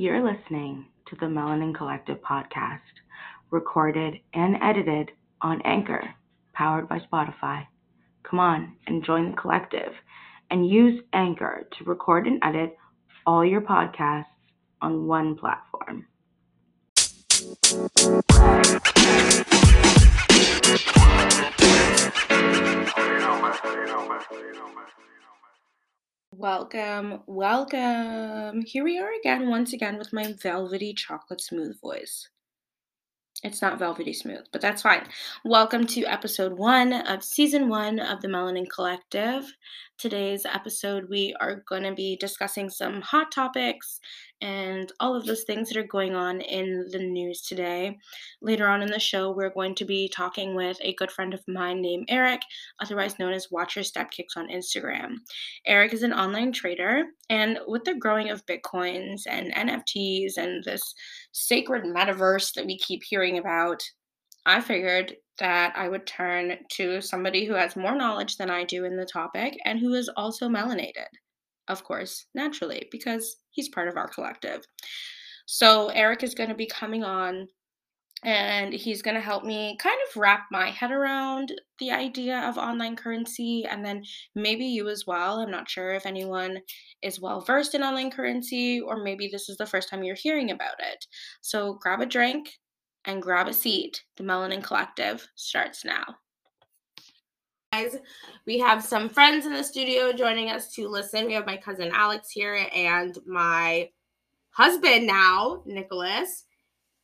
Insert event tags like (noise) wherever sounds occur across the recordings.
You're listening to the Melanin Collective podcast, recorded and edited on Anchor, powered by Spotify. Come on and join the collective and use Anchor to record and edit all your podcasts on one platform. Welcome, welcome. Here we are again, once again, with my velvety chocolate smooth voice. It's not velvety smooth, but that's fine. Welcome to episode one of season one of the Melanin Collective. Today's episode, we are going to be discussing some hot topics and all of those things that are going on in the news today. Later on in the show, we're going to be talking with a good friend of mine named Eric, otherwise known as Watch Your Step Kicks on Instagram. Eric is an online trader, and with the growing of Bitcoins and NFTs and this sacred metaverse that we keep hearing about, I figured that I would turn to somebody who has more knowledge than I do in the topic and who is also melanated of course, naturally, because he's part of our collective. So, Eric is going to be coming on and he's going to help me kind of wrap my head around the idea of online currency and then maybe you as well. I'm not sure if anyone is well versed in online currency or maybe this is the first time you're hearing about it. So, grab a drink and grab a seat. The Melanin Collective starts now guys. We have some friends in the studio joining us to listen. We have my cousin Alex here and my husband now, Nicholas.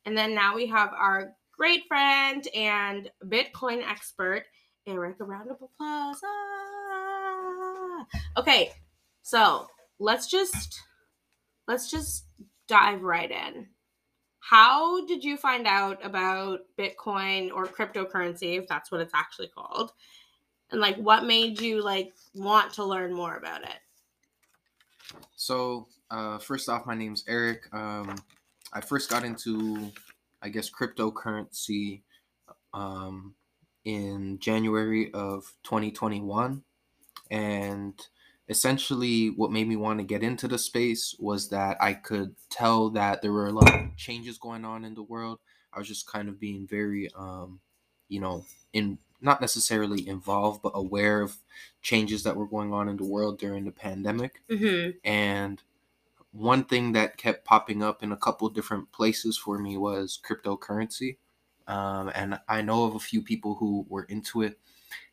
And then now we have our great friend and Bitcoin expert, Eric. A round of applause. Ah. Okay, so let's just let's just dive right in. How did you find out about Bitcoin or cryptocurrency, if that's what it's actually called? And like what made you like want to learn more about it? So uh, first off my name's eric. Um, i first got into i guess cryptocurrency um, in january of 2021 and essentially what made me want to get into the space was that i could tell that there were a lot of changes going on in the world. I was just kind of being very um, you know in not necessarily involved, but aware of changes that were going on in the world during the pandemic. Mm-hmm. And one thing that kept popping up in a couple different places for me was cryptocurrency. Um, and I know of a few people who were into it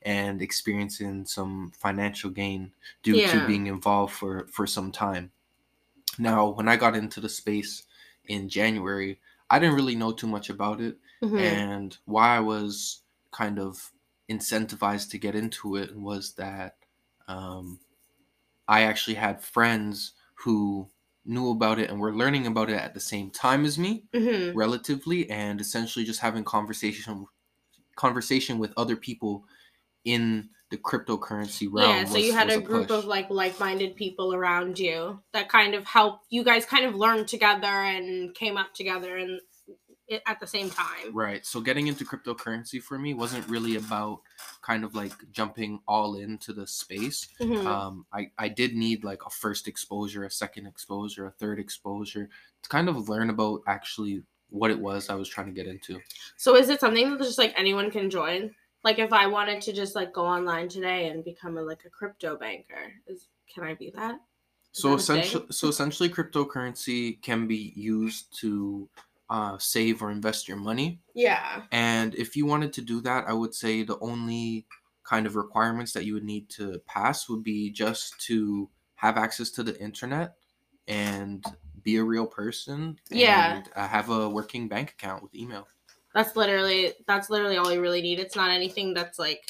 and experiencing some financial gain due yeah. to being involved for, for some time. Now, when I got into the space in January, I didn't really know too much about it. Mm-hmm. And why I was kind of incentivized to get into it was that um, I actually had friends who knew about it and were learning about it at the same time as me, mm-hmm. relatively, and essentially just having conversation conversation with other people in the cryptocurrency realm. Yeah, so was, you had a, a group push. of like like-minded people around you that kind of helped you guys kind of learn together and came up together and at the same time. Right. So getting into cryptocurrency for me wasn't really about kind of like jumping all into the space. Mm-hmm. Um, I, I did need like a first exposure, a second exposure, a third exposure to kind of learn about actually what it was I was trying to get into. So is it something that just like anyone can join? Like if I wanted to just like go online today and become a, like a crypto banker, is can I be that? Is so essentially, so essentially, cryptocurrency can be used to uh, save or invest your money. Yeah. And if you wanted to do that, I would say the only kind of requirements that you would need to pass would be just to have access to the internet and be a real person. Yeah. And uh, have a working bank account with email. That's literally that's literally all you really need. It's not anything that's like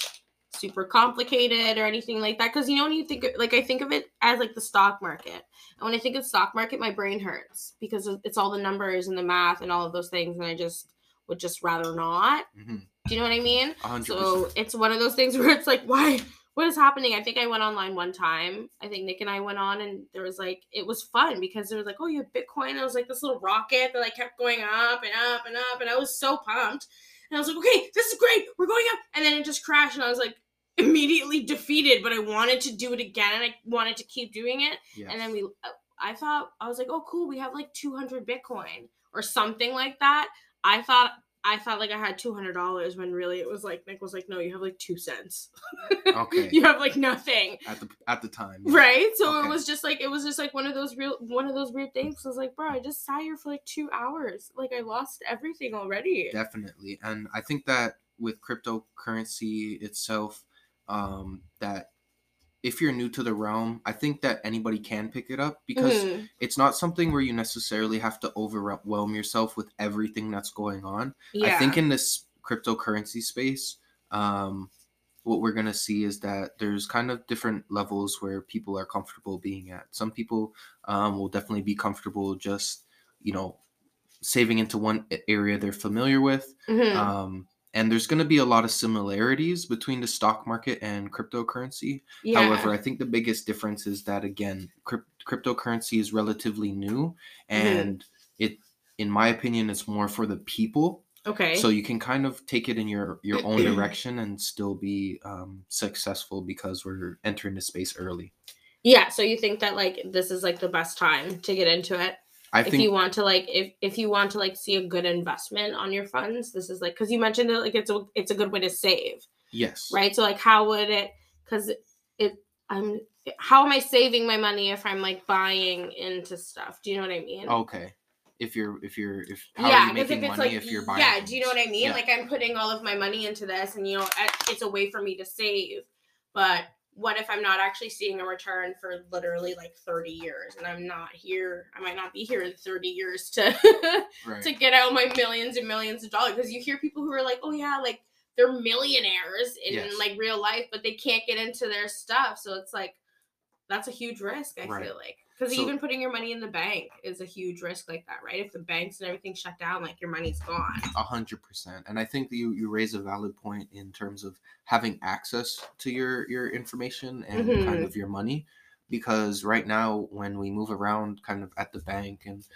super complicated or anything like that. Because you know when you think like I think of it as like the stock market, and when I think of stock market, my brain hurts because it's all the numbers and the math and all of those things, and I just would just rather not. Mm-hmm. Do you know what I mean? 100%. So it's one of those things (laughs) where it's like, why? What is happening? I think I went online one time. I think Nick and I went on, and there was like, it was fun because there was like, oh, you have Bitcoin. it was like this little rocket that like kept going up and up and up, and I was so pumped. And I was like, okay, this is great. We're going up. And then it just crashed. And I was like, immediately defeated, but I wanted to do it again and I wanted to keep doing it. Yes. And then we, I thought I was like, oh cool, we have like 200 Bitcoin or something like that. I thought I thought like I had two hundred dollars when really it was like Nick was like, no, you have like two cents. Okay. (laughs) you have like nothing. at the at the time. yeah. Right? So Okay. it was just like it was just like one of those real one of those weird things. I was like, bro, I just sat here for like two hours. Like I lost everything already. Definitely. And I think that with cryptocurrency itself, um, that if you're new to the realm, I think that anybody can pick it up because Mhm. it's not something where you necessarily have to overwhelm yourself with everything that's going on. yeah. I think in this cryptocurrency space, um, what we're gonna see is that there's kind of different levels where people are comfortable being at. Some people um, will definitely be comfortable just, you know, saving into one area they're familiar with. Mhm. Um, and there's going to be a lot of similarities between the stock market and cryptocurrency. yeah. However, I think the biggest difference is that again, cryp- cryptocurrency is relatively new, Mm-hmm. and it, in my opinion, it's more for the people. okay. So you can kind of take it in your your own (clears throat) direction and still be um, successful because we're entering the space early. yeah. So you think that like this is like the best time to get into it? I if think you want to like if if you want to like see a good investment on your funds this is like because you mentioned that like it's a it's a good way to save yes, right so like how would it because it i'm how am i saving my money if i'm like buying into stuff do you know what i mean Okay. If you're if you're if how are yeah you because if it's money like if you're buying? yeah do you know what i mean Yeah. like i'm putting all of my money into this and you know it's a way for me to save but what if i'm not actually seeing a return for literally like 30 years and i'm not here i might not be here in 30 years to (laughs) right. to get out my millions and millions of dollars because you hear people who are like, oh yeah, like they're millionaires in Yes. like real life, but they can't get into their stuff. So it's like that's a huge risk. I Right. feel like because So- even putting your money in the bank is a huge risk like that, right? If the banks and everything shut down, like your money's gone. A hundred percent, and I think that you you raise a valid point in terms of having access to your your information and kind Mhm. of your money, because right now when we move around, kind of at the bank and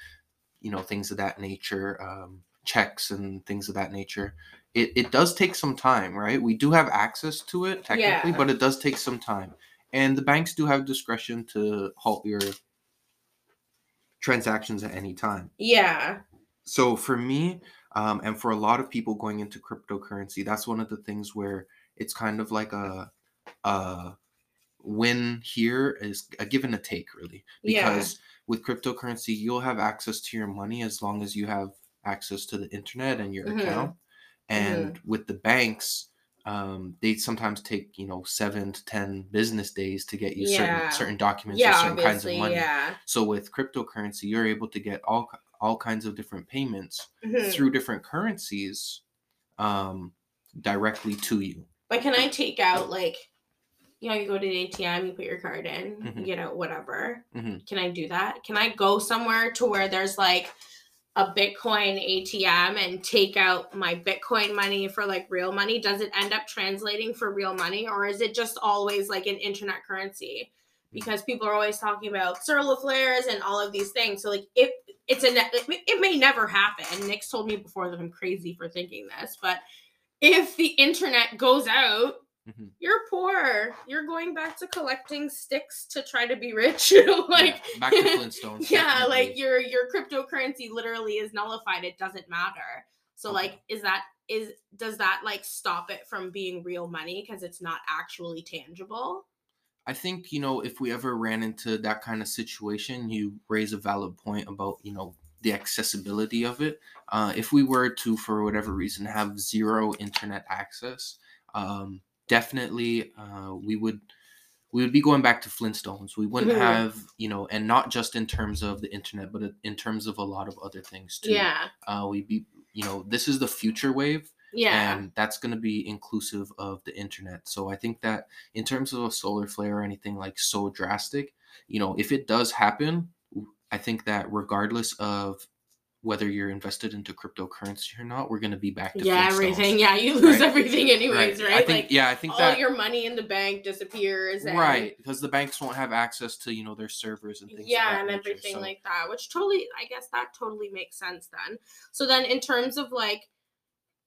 you know things of that nature, um, checks and things of that nature, it it does take some time, right? We do have access to it technically, Yeah. but it does take some time, and the banks do have discretion to halt your transactions at any time. Yeah. So for me, um, and for a lot of people going into cryptocurrency, that's one of the things where it's kind of like a, a win here is a give and a take, really. Yeah. Because with cryptocurrency, you'll have access to your money as long as you have access to the internet and your Mhm. account. And with the banks, um, they sometimes take you know seven to ten business days to get you Yeah. certain certain documents Yeah, or certain kinds of money. Yeah. So with cryptocurrency, you're able to get all all kinds of different payments Mhm. through different currencies um, directly to you. But can I take out like, you know, you go to the ATM, you put your card in, you Mhm. get out whatever. Mhm. Can I do that? Can I go somewhere to where there's like a Bitcoin ATM and take out my Bitcoin money for like real money? Does it end up translating for real money, or is it just always like an internet currency? Because people are always talking about solar flares and all of these things. So like, if it's a, it may never happen. Nick's told me before that I'm crazy for thinking this, but if the internet goes out, Mhm. you're poor. You're going back to collecting sticks to try to be rich. (laughs) like Yeah, back to Flintstones. (laughs) yeah, like your your cryptocurrency literally is nullified. It doesn't matter. So Okay. like is that is does that like stop it from being real money because it's not actually tangible? I think you know if we ever ran into that kind of situation, you raise a valid point about you know the accessibility of it. Uh, if we were to, for whatever reason, have zero internet access, um, definitely uh, we would we would be going back to Flintstones. We wouldn't Mhm. have you know, and not just in terms of the internet, but in terms of a lot of other things too. Yeah. Uh, we'd be you know this is the future wave Yeah. and that's going to be inclusive of the internet so i think that in terms of a solar flare or anything like so drastic you know if it does happen I think that regardless of whether you're invested into cryptocurrency or not we're going to be back to yeah, everything. Yeah, you lose Right. everything anyways, right? i think like yeah i think all that your money in the bank disappears and right because the banks won't have access to you know their servers and things yeah and nature, everything so- like that which totally i guess that totally makes sense then so then in terms of like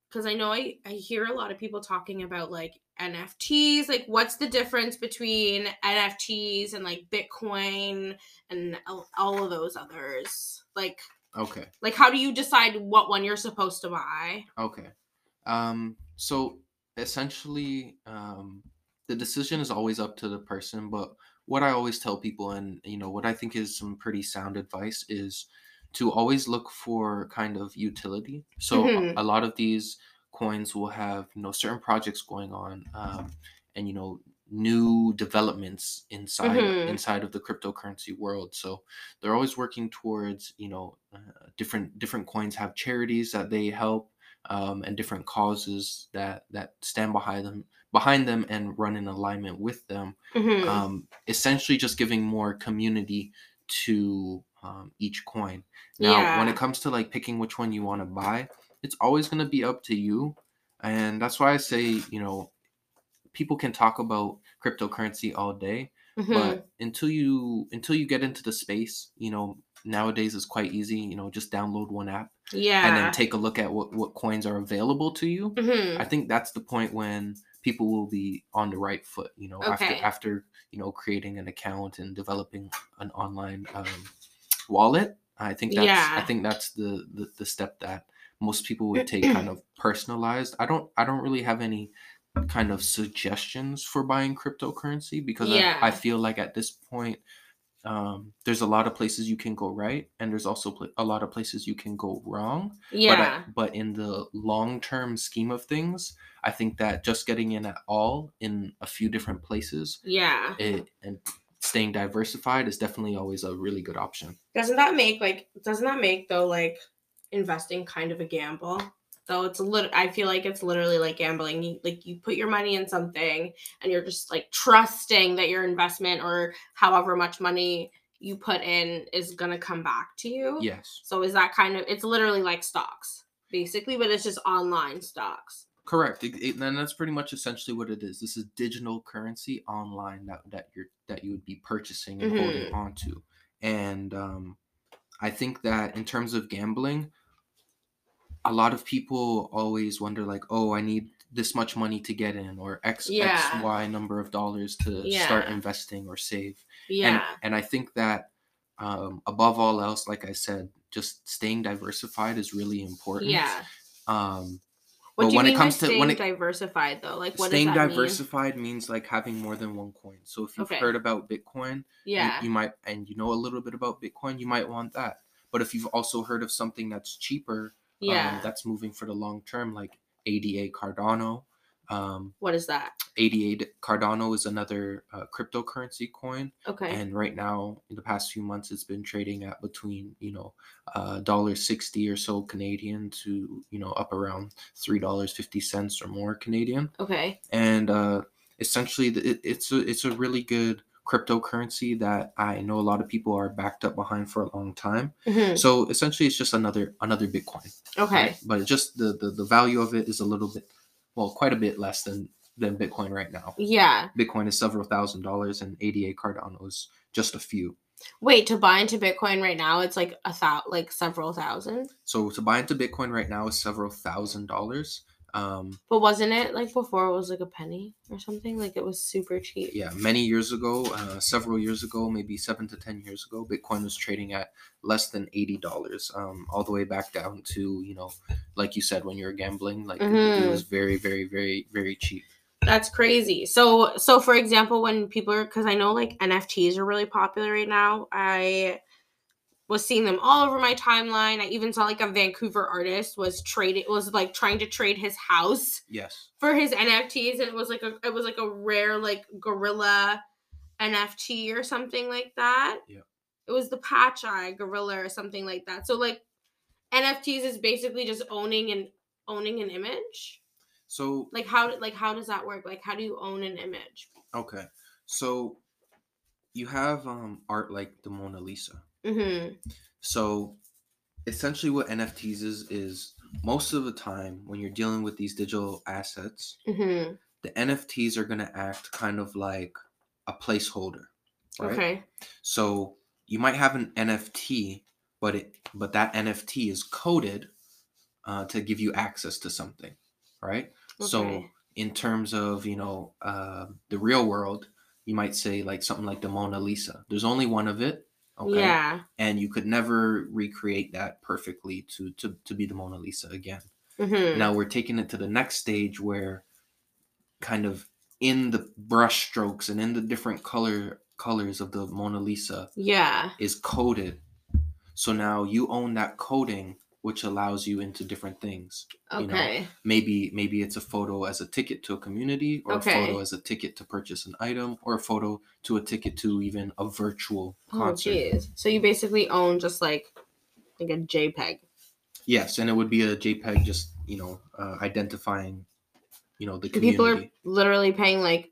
because i know I, I hear a lot of people talking about like NFTs? Like, what's the difference between NFTs and like Bitcoin and all of those others? Like, Okay. like how do you decide what one you're supposed to buy? Okay. Um, so essentially, um, the decision is always up to the person. But what I always tell people, and you know, what I think is some pretty sound advice, is to always look for kind of utility. So a- Mhm. a lot of these coins will have you know certain projects going on, um, and you know new developments inside Mhm. inside of the cryptocurrency world so they're always working towards you know uh, different different coins have charities that they help um, and different causes that that stand behind them behind them and run in alignment with them Mhm. um, essentially just giving more community to um, each coin now when it comes to like picking which one you want to buy it's always going to be up to you and that's why i say you know people can talk about cryptocurrency all day Mhm. but until you until you get into the space you know nowadays it's quite easy you know just download one app yeah. and then take a look at what what coins are available to you Mhm. i think that's the point when people will be on the right foot you know after Okay. after you know creating an account and developing an online um, wallet i think that's i think that's the, the the step that most people would take kind (clears throat) of personalized i don't i don't really have any kind of suggestions for buying cryptocurrency because Yeah. I, I feel like at this point um, there's a lot of places you can go right and there's also pl- a lot of places you can go wrong yeah. but, I, but in the long term scheme of things i think that just getting in at all in a few different places yeah. it, and staying diversified is definitely always a really good option Doesn't that make like doesn't that make though like investing kind of a gamble? Though it's a little I feel like it's literally like gambling. You, like you put your money in something and you're just like trusting that your investment or however much money you put in is going to come back to you. yes So is that kind of it's literally like stocks basically, but it's just online stocks. correct it, it- and that's pretty much essentially what it is this is digital currency online that, that you're that you would be purchasing and holding Mhm. onto and um, i think that in terms of gambling a lot of people always wonder like oh i need this much money to get in or x Yeah. x y number of dollars to start investing or save Yeah. and and i think that um, above all else like i said just staying diversified is really important yeah. um What but do you when it mean comes to- when staying it- diversified though? Like what staying does that mean? diversified means like having more than one coin so if you've Okay. heard about bitcoin you- Yeah. you, might and you know a little bit about bitcoin you might want that but if you've also heard of something that's cheaper yeah. um, that's moving for the long term like ada cardano um, what is that? ada cardano is another uh, cryptocurrency coin Okay. and right now in the past few months it's been trading at between you know uh dollar 60 or so canadian to you know up around three dollars 50 cents or more canadian okay. and uh essentially it, it's a it's a really good cryptocurrency that i know a lot of people are backed up behind for a long time Mhm. so essentially it's just another another bitcoin Okay. right? but just the, the the value of it is a little bit well quite a bit less than than bitcoin right now Yeah. bitcoin is several thousand dollars and ada cardano is just a few Wait, to buy into Bitcoin right now, it's like a thou, like several thousand. So to buy into Bitcoin right now is several thousand dollars. Um, But wasn't it like before? It was like a penny or something. Like it was super cheap. yeah, many years ago, uh, several years ago, maybe seven to ten years ago, Bitcoin was trading at less than eighty dollars, um, all the way back down to you know, like you said, when you were gambling, like it- it, Mhm. was very, very, very, very cheap. That's crazy. So, so for example, when people are, because I know like NFTs are really popular right now. I was seeing them all over my timeline. I even saw like a Vancouver artist was trading, was like trying to trade his house Yes. for his NFTs, and it was like a, it was like a rare like gorilla NFT or something like that. Yeah. It was the Patch Eye gorilla or something like that. So like NFTs is basically just owning and owning an image. So Like how like how does that work? Like how do you own an image? okay, so you have um art like the Mona Lisa. Mm-hmm. So essentially what NFTs is is most of the time when you're dealing with these digital assets, Mm-hmm. the NFTs are going to act kind of like a placeholder, right? Okay. So you might have an NFT, but it but that NFT is coded uh, to give you access to something, right? So in terms of you know uh, the real world, you might say like something like the Mona Lisa. There's only one of it. Okay. Yeah. And you could never recreate that perfectly to to to be the Mona Lisa again. hmm Now we're taking it to the next stage where kind of in the brush strokes and in the different color colors of the Mona Lisa Yeah. is coded. So now you own that coding which allows you into different things. you know, Okay. Maybe maybe it's a photo as a ticket to a community or Okay. a photo as a ticket to purchase an item or a photo to a ticket to even a virtual Oh, concert. jeez. So you basically own just like like a JPEG. Yes, and it would be a JPEG just, you know, uh, identifying you know the community. People are literally paying like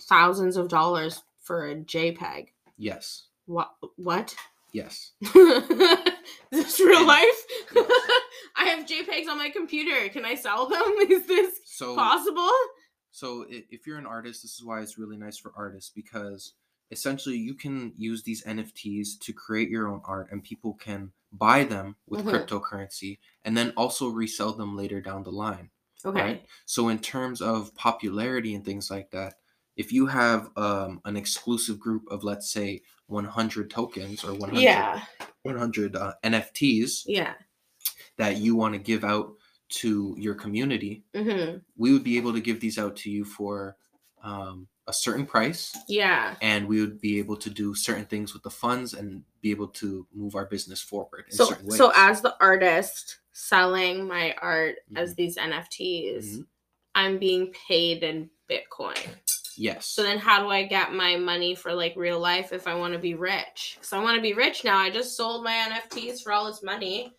thousands of dollars for a JPEG. Yes. What? What? Yes. (laughs) Is this real life? Yes. (laughs) I have JPEGs on my computer. Can I sell them? (laughs) Is this So possible? so if you're an artist, this is why it's really nice for artists because essentially you can use these NFTs to create your own art and people can buy them with Mhm. cryptocurrency and then also resell them later down the line. Okay. right? So in terms of popularity and things like that, if you have um, an exclusive group of let's say 100 tokens or 100 Yeah. 100 uh, NFTs Yeah. that you want to give out to your community, hmm we would be able to give these out to you for um, a certain price Yeah. and we would be able to do certain things with the funds and be able to move our business forward in So so as the artist selling my art as these NFTs, Mhm. I'm being paid in Bitcoin. Yes. So then how do I get my money for like real life if I want to be rich? Cuz I want to be rich now. I just sold my NFTs for all this money.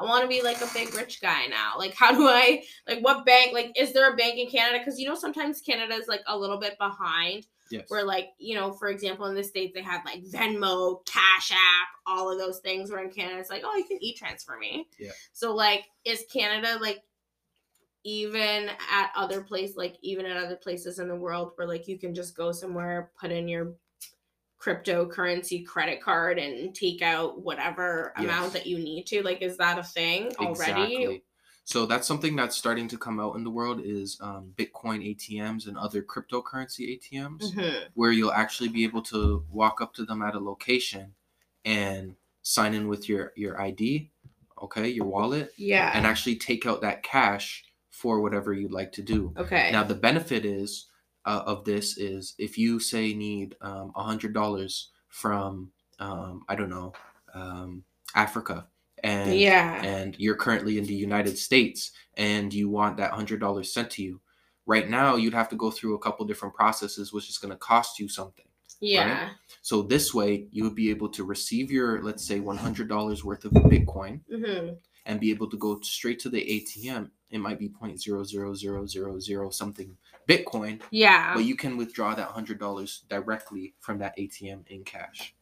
I want to be like a big rich guy now. Like how do I like what bank like is there a bank in Canada cuz you know sometimes Canada is like a little bit behind yes. where like you know for example in the states they have like venmo cash app all of those things where in canada it's like oh you can e-transfer me Yeah. so like is canada like even at other places like even at other places in the world where like you can just go somewhere put in your cryptocurrency credit card and take out whatever amount that you need to like is that a thing already? So that's something that's starting to come out in the world is um, Bitcoin ATMs and other cryptocurrency ATMs, Mhm. where you'll actually be able to walk up to them at a location and sign in with your your ID, okay, your wallet, yeah. and actually take out that cash for whatever you'd like to do. okay Now the benefit is uh, of this is if you say need um, a hundred dollars from um, I don't know um, Africa and yeah and you're currently in the United States and you want that hundred dollars sent to you, right now you'd have to go through a couple different processes, which is going to cost you something. yeah So this way, you would be able to receive your, let's say, one hundred dollars worth of Bitcoin hmm and be able to go straight to the ATM. It might be point zero zero zero zero zero something Bitcoin, yeah but you can withdraw that hundred dollars directly from that ATM in cash.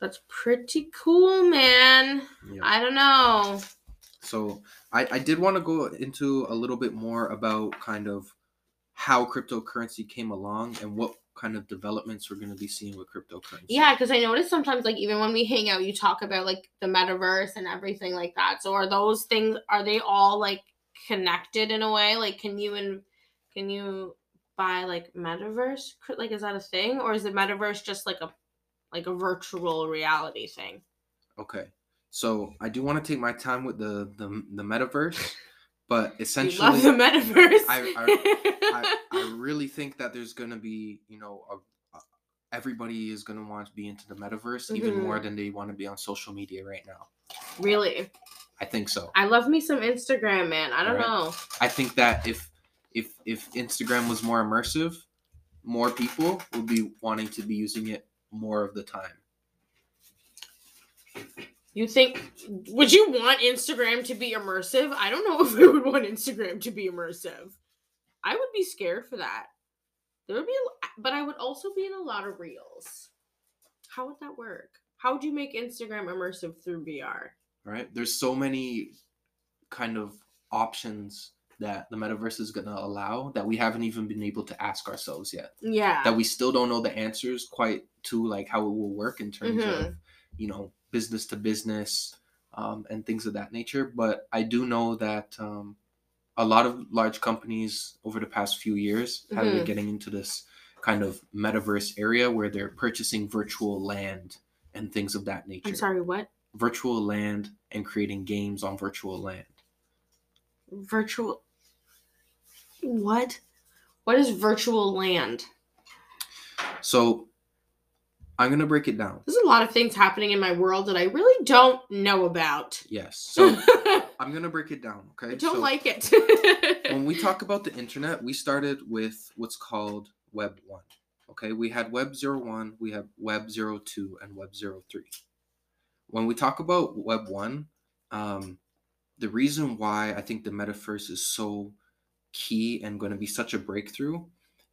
That's pretty cool, man. Yeah. I don't know. So I, I did want to go into a little bit more about kind of how cryptocurrency came along and what kind of developments we're going to be seeing with cryptocurrency. Yeah, because I notice sometimes, like, even when we hang out, you talk about like the metaverse and everything like that. So, are those things are they all like connected in a way? Like, can you and can you buy like metaverse? Like, is that a thing, or is the metaverse just like a like a virtual reality thing? Okay. So I do want to take my time with the the, the metaverse, but (laughs) essentially love the metaverse. I- I, I really think that there's going to be, you know, a, everybody is going to want to be into the metaverse even Mhm. more than they want to be on social media right now. really, I think so. I love me some Instagram, man. I don't Alright. know. I think that if if if Instagram was more immersive, more people would be wanting to be using it more of the time. You think would you want Instagram to be immersive? I don't know (laughs) if I would want Instagram to be immersive. I would be scared for that. There would be, a but I would also be in a lot of reels. How would that work? How would you make Instagram immersive through VR? Right? There's so many kind of options that the metaverse is going to allow that we haven't even been able to ask ourselves yet. Yeah. That we still don't know the answers quite to like how it will work in terms of Mhm. you know business to business um, and things of that nature. But I do know that um, a lot of large companies over the past few years have been Mhm. getting into this kind of metaverse area where they're purchasing virtual land and things of that nature. I'm sorry, what? Virtual land and creating games on virtual land. Virtual. What? What is virtual land? So I'm gonna break it down. There's a lot of things happening in my world that I really don't know about. Yes. (laughs) So I'm gonna break it down. Okay. I don't So like it. (laughs) when we talk about the internet, we started with what's called Web 1. Okay, we had Web 01, we have Web 02, and Web 03. When we talk about Web 1, um, the reason why I think the metaverse is so key and going to be such a breakthrough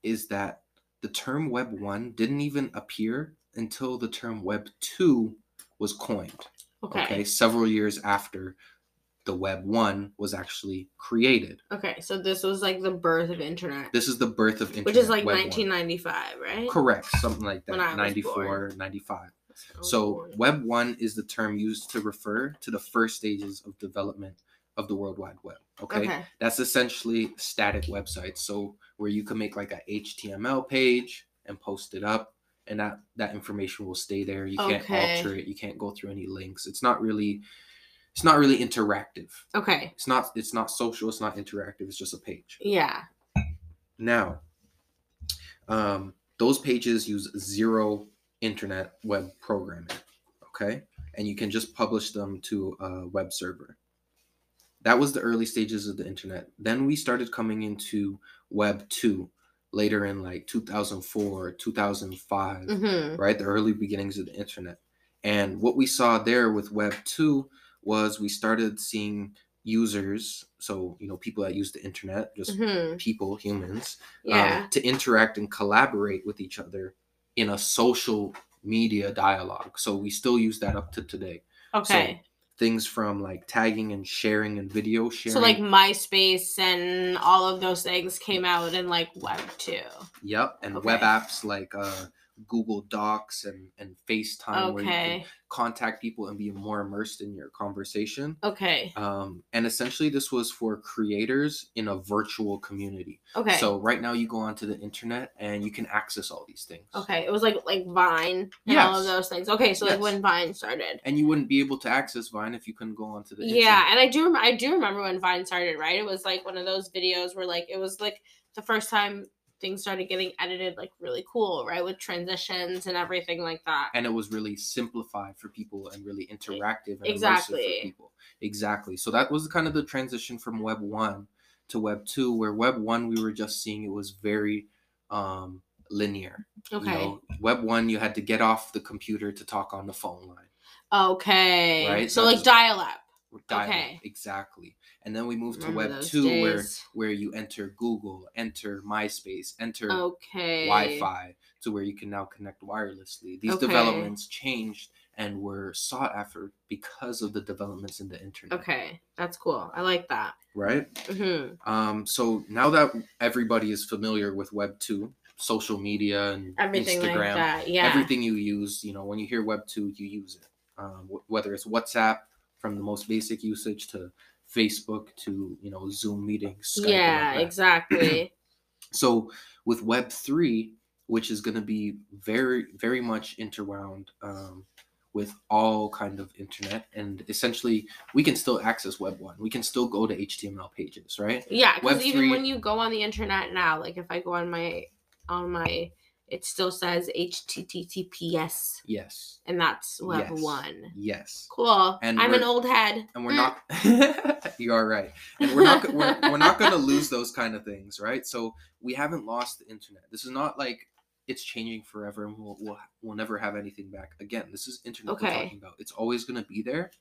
is that the term Web 1 didn't even appear until the term Web 2 was coined okay. okay several years after the web 1 was actually created Okay. So this was like the birth of internet, this is the birth of internet which is like Web 1. 1995, right? correct something like that When I was 94 95 I so web 1 is the term used to refer to the first stages of development of the world wide web okay, Okay. that's essentially static websites. So where you can make like a html page and post it up and that that information will stay there. You can't alter it. You can't go through any links. It's not really it's not really interactive. Okay. it's not it's not social. It's not interactive. It's just a page. Yeah. now um, those pages use zero internet web programming okay and you can just publish them to a web server that was the early stages of the internet then we started coming into web 2 later in like 2004 2005 Mm-hmm. right? The early beginnings of the internet. And what we saw there with Web 2 was we started seeing users, so, you know, people that use the internet, just Mm-hmm. people, humans, um, to interact and collaborate with each other in a social media dialogue. So we still use that up to today. okay. Things from like tagging and sharing and video sharing. So like MySpace and all of those things came out in like Web two. Yep, and web apps like uh, Google Docs and, and FaceTime where you can contact people and be more immersed in your conversation. Okay. Um, and essentially, this was for creators in a virtual community. Okay. So right now, you go onto the internet and you can access all these things. okay. It was like like Vine and all of those things. Okay. So like when Vine started. And you wouldn't be able to access Vine if you couldn't go onto the Internet. Yeah, and I do rem- I do remember when Vine started, right? It was like one of those videos where like it was like the first time things started getting edited like really cool, right? With transitions and everything like that. And it was really simplified for people and really interactive and Exactly. for people. Exactly. So that was kind of the transition from Web 1 to Web 2, where Web 1 we were just seeing it was very um, linear. Okay. You know, Web 1 you had to get off the computer to talk on the phone line. Okay. Right, So that like was- dial up. Dial-up, Okay. Exactly. And then we moved to Remember Web 2 where days. where you enter Google, enter MySpace, enter Okay. Wi-Fi to where you can now connect wirelessly. These Okay. developments changed and were sought after because of the developments in the internet. Okay. That's cool. I like that. Right? hmm Um, so now that everybody is familiar with Web 2, social media and Everything Instagram, like that. Yeah. everything you use, you know, when you hear Web 2, you use it. Um, wh- whether it's WhatsApp from the most basic usage to Facebook to, you know, Zoom meetings. Skype, yeah, exactly. (clears throat) So with Web three, which is going to be very very much interwound um, with all kind of internet, and essentially we can still access Web one. We can still go to HTML pages, right? Yeah, because even when you go on the internet now, like if I go on my on my it still says HTTPS Yes, and that's web Yes. one. yes. Cool. And I'm an old head. And we're Mm. not. (laughs) you are right. And we're not. We're, we're not going to lose those kind of things, right? So we haven't lost the internet. This is not like it's changing forever and we'll, we'll, we'll never have anything back. Again, this is internet we're Okay. talking about. It's always going to be there.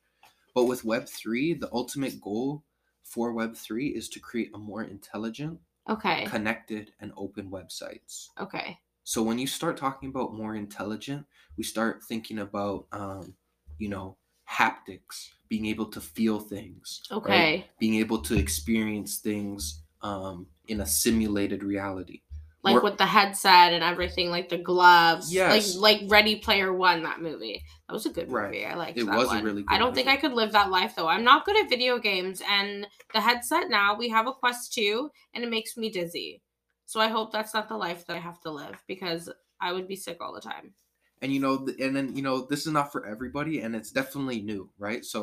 But with Web3, the ultimate goal for Web3 is to create a more intelligent, Okay. connected, and open websites. Okay. So when you start talking about more intelligent, we start thinking about, um, you know, haptics, being able to feel things. right? Okay. Being able to experience things um, in a simulated reality, like with the headset and everything, like the gloves. Yes. Like like Ready Player One, that movie. That was a good Right. movie. I liked It that was a one. really I don't think I could live that life though. I'm not good at video games and the headset now, we have a Quest 2 and it makes me dizzy. So I hope that's not the life that I have to live because I would be sick all the time. and you know and then you know this is not for everybody and it's definitely new right so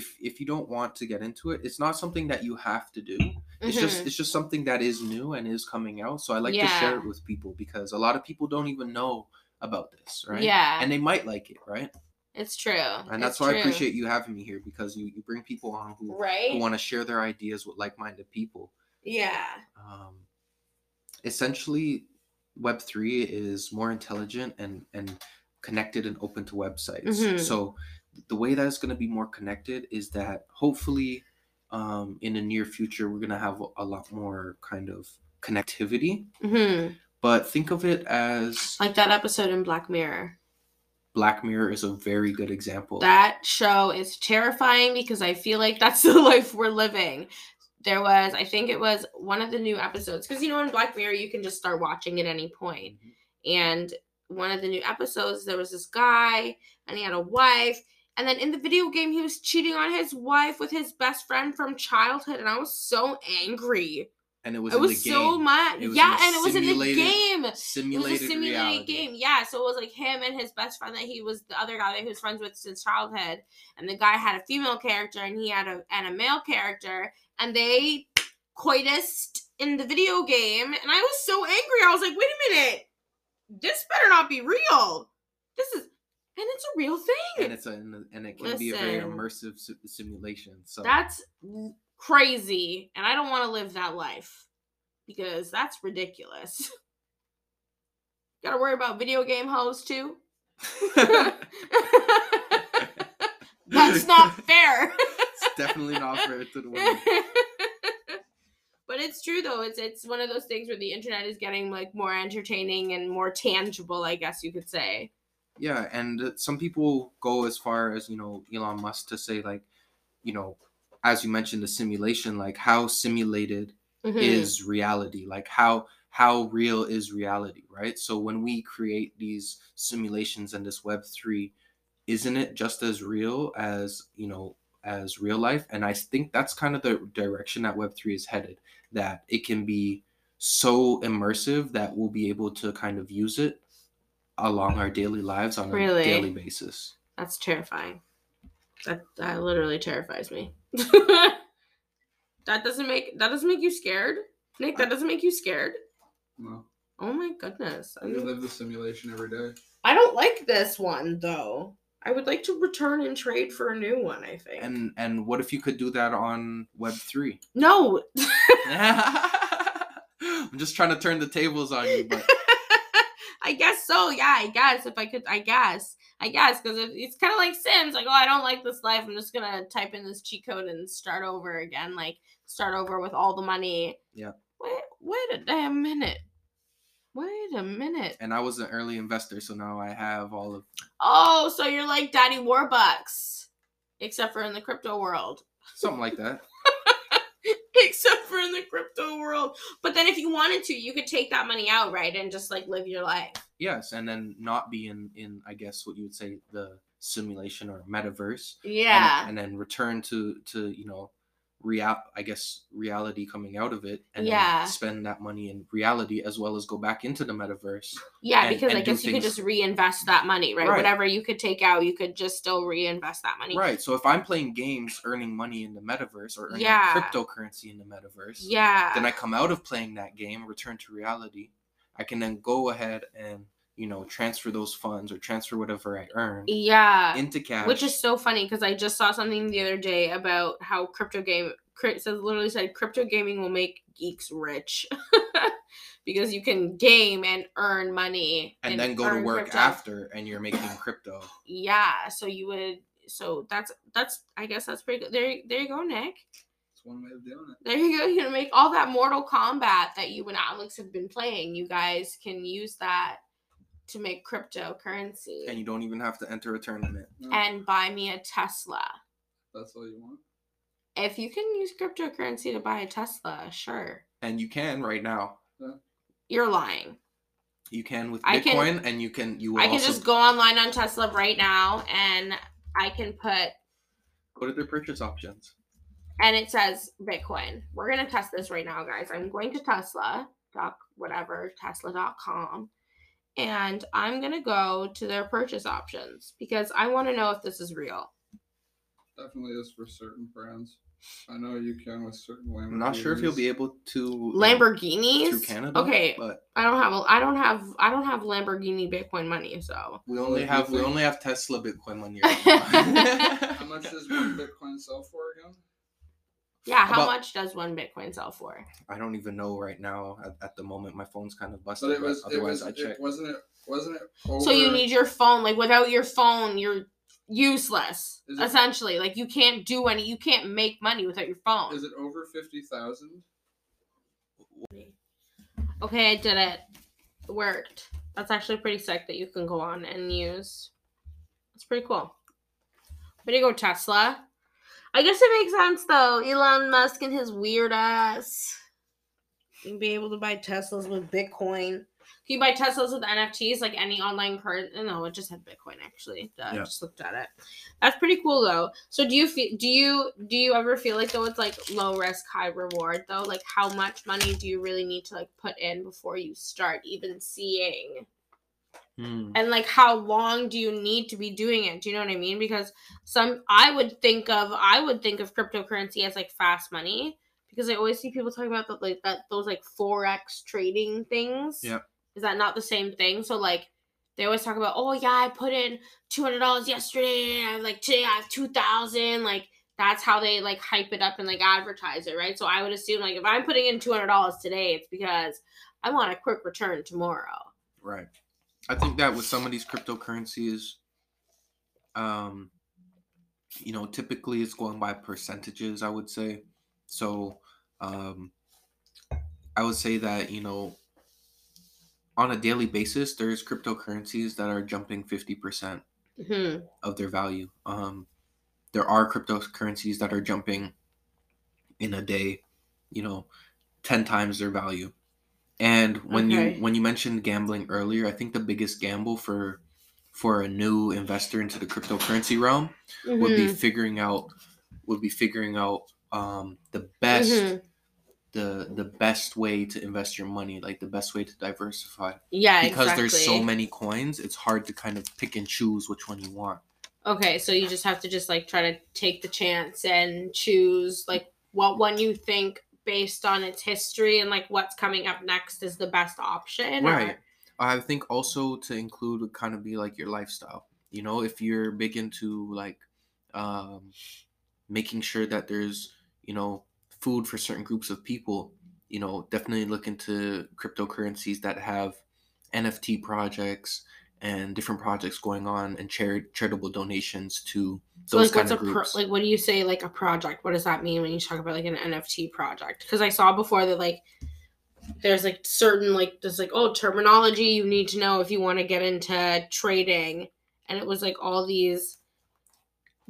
if if you don't want to get into it it's not something that you have to do it's just Mhm. it's just something that is new and is coming out so i like to share it with people because a lot of people don't even know about this right Yeah. and they might like it right It's true. and that's It's why i appreciate you having me here because you you bring people on who, right? who want to share their ideas with like-minded people Yeah. um essentially web3 is more intelligent and and connected and open to websites Mhm. so the way that it's going to be more connected is that hopefully um, in the near future we're going to have a lot more kind of connectivity hmm but think of it as Like that episode in Black Mirror. black mirror is a very good example That show is terrifying because I feel like that's (laughs) the life we're living. There was, I think it was one of the new episodes, because you know, in Black Mirror, you can just start watching at any point. Mm-hmm. And one of the new episodes, there was this guy and he had a wife. And then in the video game, he was cheating on his wife with his best friend from childhood. And I was so angry. and it was it was so much. Yeah, and it was in the simulated- game. It was simulated, a simulated reality. game. Yeah, so it was like him and his best friend that he was the other guy that he was friends with since childhood. And the guy had a female character and he had a and a male character. And they coitused in the video game. And I was so angry. I was like, wait a minute. This better not be real. This is and it's a real thing. and it's a and it can be a very immersive si- simulation so That's crazy. And I don't want to live that life. Because that's ridiculous. (laughs) Gotta worry about video game hoes too. (laughs) (laughs) That's not fair. Definitely not fair to the women. (laughs) but it's true though. It's it's one of those things where the internet is getting like more entertaining and more tangible, I guess you could say. Yeah, and some people go as far as you know Elon Musk to say like, you know, as you mentioned the simulation, like how simulated Mhm. is reality, like how how real is reality, right? So when we create these simulations and this Web three, isn't it just as real as you know as real life? And I think that's kind of the direction that Web three is headed. That it can be so immersive that we'll be able to kind of use it along our daily lives on a daily basis. That's terrifying. That that literally terrifies me. (laughs) that doesn't make that doesn't make you scared, Nick. That doesn't make you scared. No, Oh my goodness. I, you live the simulation every day. I don't like this one though. I would like to return and trade for a new one. I think. And and what if you could do that on Web three? no. (laughs) I'm just trying to turn the tables on you, but (laughs) I guess so. Yeah, I guess if I could, I guess, I guess because it, it's kind of like Sims. Like, oh, I don't like this life. I'm just gonna type in this cheat code and start over again. Like, start over with all the money. Yeah. Wait, wait a damn minute. Wait a minute. and I was an early investor, so now I have all of Oh, so you're like Daddy Warbucks, except for in the crypto world. something like that. (laughs) except for in the crypto world. But then if you wanted to, you could take that money out, right, and just like live your life. Yes, and then not be in in I guess what you would say the simulation or metaverse. and- Yeah. And, then return to to you know real I guess reality coming out of it and then Yeah. spend that money in reality as well as go back into the metaverse. Yeah, and- because I and do guess you could just reinvest that money, right? Right. Whatever you could take out, you could just still reinvest that money. Right. So if I'm playing games earning money in the metaverse or earning Yeah. cryptocurrency in the metaverse, Yeah. then I come out of playing that game, return to reality. I can then go ahead and, you know, transfer those funds or transfer whatever I earn yeah. into cash. Which is so funny because I just saw something the other day about how crypto game cri- it says literally said crypto gaming will make geeks rich (laughs) because you can game and earn money and then go to work crypto. after and you're making crypto. (laughs) Yeah, so you would so that's that's I guess that's pretty good. There there you go, Nick. It's one way of doing it. There you go. You know, make all that Mortal Kombat that you and Alex have been playing. You guys can use that to make cryptocurrency And you don't even have to enter a tournament. No, and buy me a Tesla. that's all you want. If you can use cryptocurrency to buy a Tesla, sure. And you can right now. Yeah. You're lying. You can with I can- Bitcoin, and you can you will I can also just go online on Tesla right now and I can put go to their purchase options. and it says Bitcoin. We're gonna test this right now, guys. I'm going to Tesla doc whatever Tesla.com and I'm gonna go to their purchase options because I want to know if this is real. Definitely is for certain brands. I know you can with certain Lamborghinis. I'm not sure if you'll be able to Lamborghinis. through Canada. Okay, but I don't have a, I don't have I don't have Lamborghini Bitcoin money, so we only have we only have Tesla Bitcoin money. (laughs) Right. How much does one (laughs) Bitcoin sell for again? Yeah. How About- much does one Bitcoin sell for? I don't even know right now at, at the moment. My phone's kind of busted. But it but was. It otherwise, was. I It, check. wasn't it? Wasn't it? Over, So you need your phone. Like without your phone, you're useless. It- essentially, like you can't do any. You can't make money without your phone. Is it over fifty thousand? Okay, I did it. It worked. That's actually pretty sick that you can go on and use. It's pretty cool. Way to go, Tesla. I guess it makes sense though. Elon Musk and his weird ass. You can be able to buy Teslas with Bitcoin. Can you buy Teslas with NFTs like any online currency? No, it just had Bitcoin actually. Duh, I Yeah. just looked at it. That's pretty cool though. So do you feel do you do you ever feel like though it's like low risk, high reward though? Like how much money do you really need to like put in before you start even seeing? Hmm. And like how long do you need to be doing it? Do you know what I mean? Because some I would think of I would think of cryptocurrency as like fast money because I always see people talking about that like that those like forex trading things. Yeah. Is that not the same thing? So like they always talk about, oh yeah, I put in two hundred dollars yesterday, and like today I have two thousand. Like that's how they like hype it up and like advertise it, right? So I would assume like if I'm putting in two hundred dollars today, it's because I want a quick return tomorrow. Right. I think that with some of these cryptocurrencies, um, you know, typically it's going by percentages, I would say. So, um, I would say that, you know, on a daily basis, there's cryptocurrencies that are jumping 50% Hmm. of their value. Um, there are cryptocurrencies that are jumping in a day, you know, 10 times their value. And when Okay. you when you mentioned gambling earlier, I think the biggest gamble for for a new investor into the cryptocurrency realm would be Mhm. figuring out would be figuring out um, the best Mhm. the the best way to invest your money, like the best way to diversify. Yeah, Because exactly. there's so many coins, it's hard to kind of pick and choose which one you want. Okay, so you just have to just like try to take the chance and choose like what one you think based on its history and like what's coming up next is the best option. or- Right. I think also to include would kind of be like your lifestyle. You know, if you're big into like um, making sure that there's, you know, food for certain groups of people, you know, definitely look into cryptocurrencies that have NFT projects and different projects going on and chari- charitable donations to So like what's a pro- like what do you say like a project? What does that mean when you talk about like an NFT project? Because I saw before that like there's like certain like there's like oh terminology you need to know if you want to get into trading and it was like all these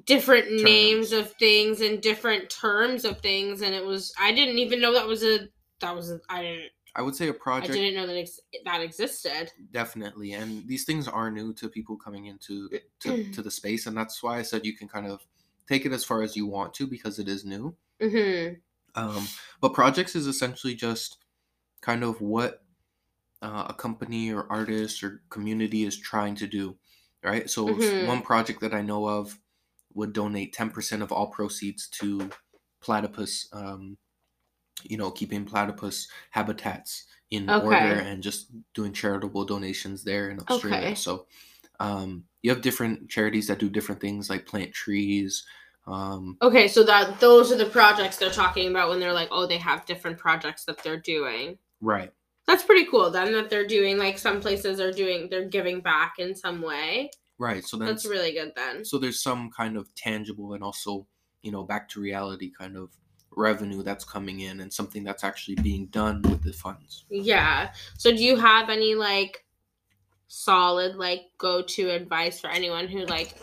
different names of things and different terms of things and it was I didn't even know that was a that was a, I didn't I would say a project I didn't know that ex- that existed. definitely and these things are new to people coming into to, (clears throat) to the space and that's why i said you can kind of take it as far as you want to because it is new Mhm. um, but projects is essentially just kind of what uh, a company or artist or community is trying to do right so Mhm. one project that i know of would donate 10% of all proceeds to platypus um, you know keeping platypus habitats in Okay. order and just doing charitable donations there in australia Okay. so um, you have different charities that do different things like plant trees um, Okay, so that those are the projects they're talking about when they're like, oh, they have different projects that they're doing. right That's pretty cool then that they're doing like some places are doing they're giving back in some way. right so That's really good then. so there's some kind of tangible and also you know back to reality kind of revenue that's coming in and something that's actually being done with the funds Yeah. So do you have any like solid like go to advice for anyone who like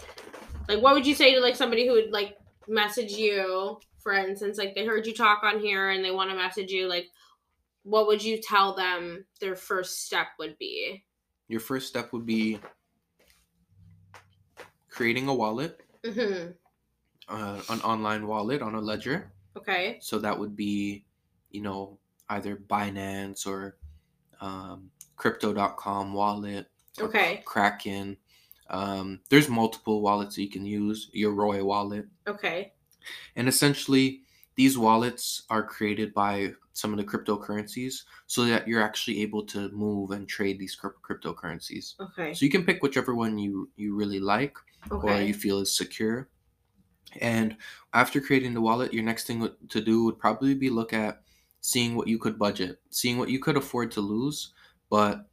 like what would you say to like somebody who would like message you for instance like they heard you talk on here and they want to message you like what would you tell them their first step would be? Your first step would be creating a wallet, Mm-hmm. uh, an online wallet on a ledger. Okay. So that would be, you know, either Binance or um, Crypto.com wallet. Okay. Kraken. Um, there's multiple wallets that you can use. Yoroi wallet, Okay. and essentially these wallets are created by some of the cryptocurrencies, so that you're actually able to move and trade these cryp- cryptocurrencies. Okay. So you can pick whichever one you you really like or you feel is secure. And after creating the wallet, your next thing to do would probably be look at seeing what you could budget, seeing what you could afford to lose, but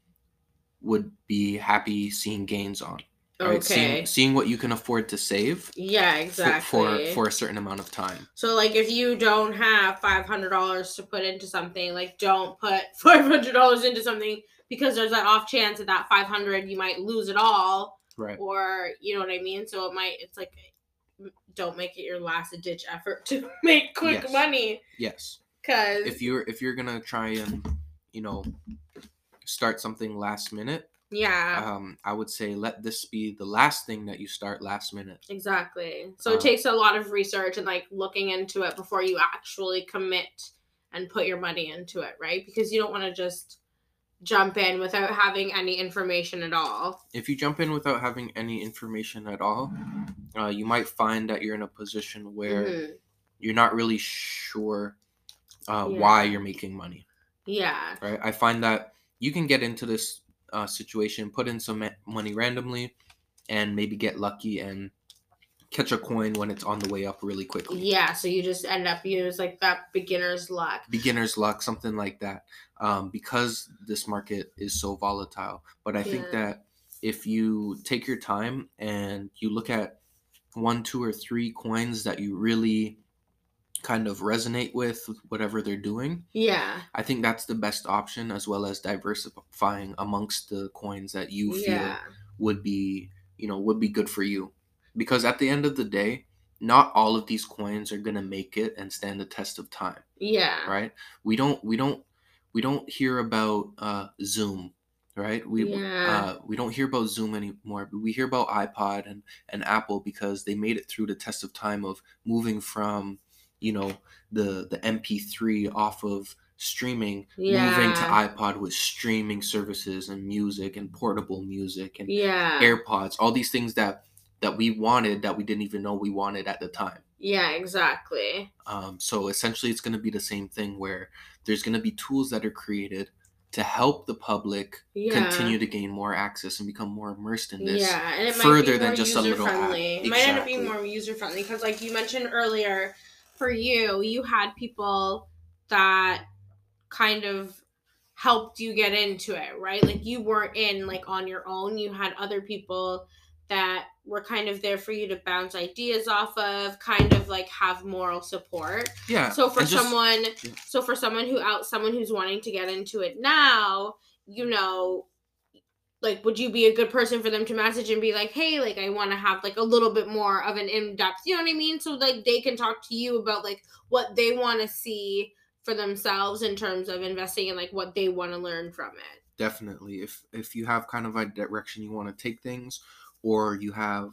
would be happy seeing gains on. Right? Okay. Seeing, seeing what you can afford to save yeah, for, exactly. for for a certain amount of time. So like if you don't have five hundred dollars to put into something, like don't put (laughs) five hundred dollars into something because there's that off chance that that five hundred you might lose it all, Right. or you know what I mean. So it might it's like don't make it your last ditch effort to (laughs) make quick Yes. money Yes. because If you're if you're gonna try and you know start something last minute, yeah um, I would say let this be the last thing that you start last minute. exactly. So Uh, it takes a lot of research and like looking into it before you actually commit and put your money into it, right? Because you don't want to just jump in without having any information at all. if you jump in without having any information at all, uh, you might find that you're in a position where Mhm. you're not really sure uh, Yeah. why you're making money. Yeah. Right? I find that you can get into this uh, situation, put in some money randomly, and maybe get lucky and catch a coin when it's on the way up really quickly. Yeah. So you just end up use like that beginner's luck. Beginner's luck, something like that, um, because this market is so volatile. But I think that if you take your time and you look at one, two, or three coins that you really kind of resonate with, whatever they're doing, Yeah. I think that's the best option, as well as diversifying amongst the coins that you feel Yeah. would be, you know, would be good for you. Because at the end of the day, not all of these coins are gonna make it and stand the test of time Yeah. right we don't we don't we don't hear about uh Zune right we Yeah. uh we don't hear about Zune anymore but we hear about ipod and and apple because they made it through the test of time of moving from you know the the mp3 off of streaming yeah. moving to ipod with streaming services and music and portable music and Yeah. airpods all these things that that we wanted that we didn't even know we wanted at the time Yeah. Exactly. um, so essentially, it's going to be the same thing where there's going to be tools that are created to help the public Yeah. continue to gain more access and become more immersed in this. Yeah, and it might further than just a little app. user-friendly. It might end up being more user friendly because, like you mentioned earlier, for you, you had people that kind of helped you get into it, right? Like you weren't in like on your own. You had other people that were kind of there for you to bounce ideas off of, kind of like have moral support. Yeah. So for just- someone, yeah. so for someone who out, someone who's wanting to get into it now, you know, like, would you be a good person for them to message and be like, hey, like, I want to have like a little bit more of an in depth, you know what I mean? So like they can talk to you about like what they want to see for themselves in terms of investing and like what they want to learn from it. definitely, if if you have kind of a direction you want to take things, or you have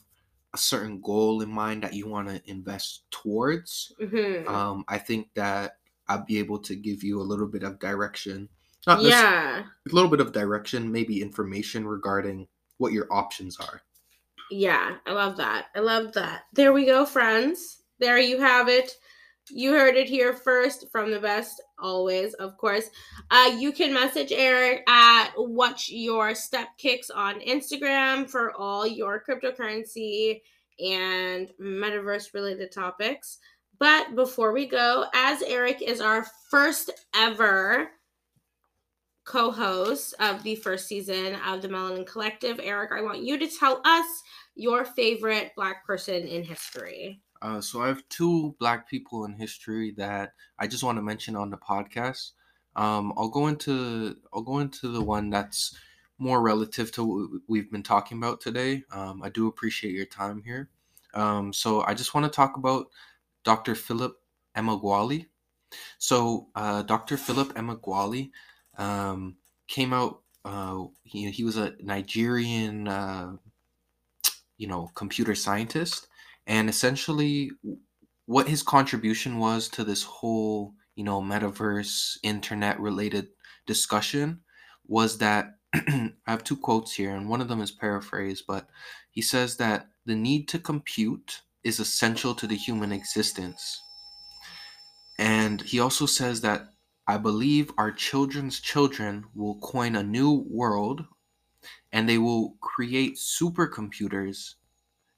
a certain goal in mind that you want to invest towards, hmm um, I think that I'll be able to give you a little bit of direction. Not yeah, a little bit of direction, maybe information regarding what your options are. yeah, I love that. I love that. There we go, friends. There you have it. You heard it here first from the best, always, of course. Uh, you can message Eric at Watch Your Step Kicks on Instagram for all your cryptocurrency and metaverse related topics. But before we go, as Eric is our first ever co host of the first season of the Melanin Collective, Eric, I want you to tell us your favorite Black person in history. Uh, so I have two black people in history that I just want to mention on the podcast. Um, I'll go into I'll go into the one that's more relative to what we've been talking about today. Um, I do appreciate your time here. Um, so I just want to talk about Dr. Philip Emeagwali. So uh, Dr. Philip Emeagwali um, came out. Uh, he, he was a Nigerian, uh, you know, computer scientist, and essentially, what his contribution was to this whole, you know, metaverse, internet-related discussion was that (clears throat) I have two quotes here, and one of them is paraphrased, but he says that the need to compute is essential to the human existence. And he also says that I believe our children's children will coin a new world and they will create supercomputers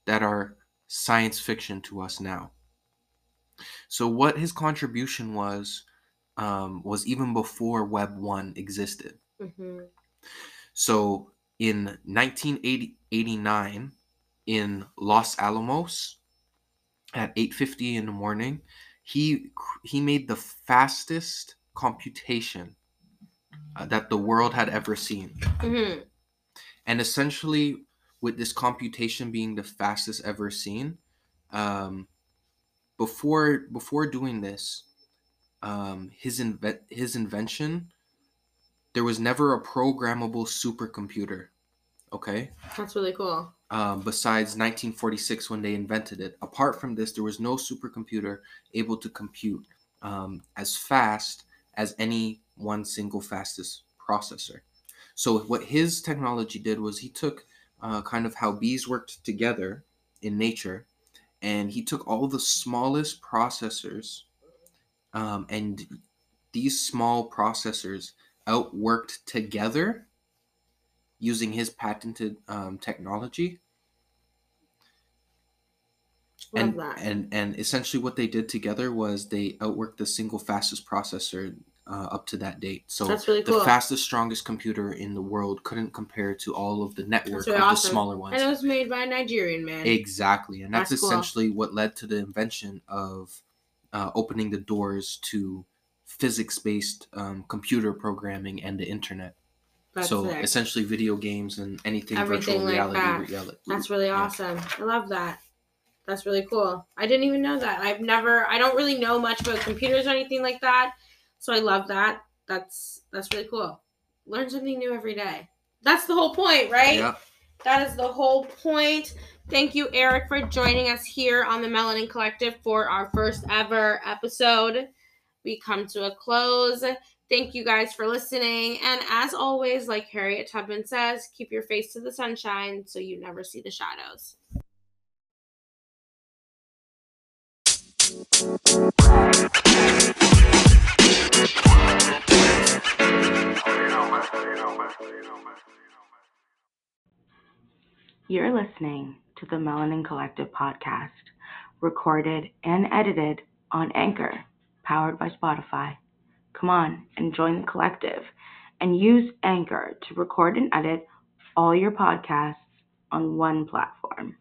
that are science fiction to us now. So, what his contribution was, um, was even before Web 1 existed. Mm-hmm. So, in 1989, in Los Alamos, at 8:50 in the morning, he he made the fastest computation uh, that the world had ever seen. Mm-hmm. And essentially, with this computation being the fastest ever seen, um, before before doing this, um, his inve- his invention, there was never a programmable supercomputer. Okay. That's really cool. Um, besides 1946 when they invented it. Apart from this, there was no supercomputer able to compute um, as fast as any one single fastest processor. So what his technology did was he took uh, kind of how bees worked together in nature, and he took all the smallest processors, um, and these small processors outworked together using his patented um, technology. Love and, that. and and essentially what they did together was they outworked the single fastest processor uh, up to that date. So That's really the fastest, strongest computer in the world couldn't compare to all of the network really of awesome. the smaller ones. and it was made by a Nigerian man. Exactly, and that's, That's cool. essentially what led to the invention of uh, opening the doors to physics-based um, computer programming and the internet. That's so sick. essentially, video games and anything Everything virtual like reality. that. That's really yeah. awesome. I love that. That's really cool. I didn't even know that. I've never I don't really know much about computers or anything like that. So I love that. That's that's really cool. Learn something new every day. That's the whole point, right? Yeah. That is the whole point. Thank you, Eric, for joining us here on the Melanin Collective for our first ever episode. We come to a close. Thank you guys for listening. And as always, like Harriet Tubman says, keep your face to the sunshine so you never see the shadows. You're listening to the Melanin Collective podcast, recorded and edited on Anchor, powered by Spotify. Come on and join the collective and use Anchor to record and edit all your podcasts on one platform.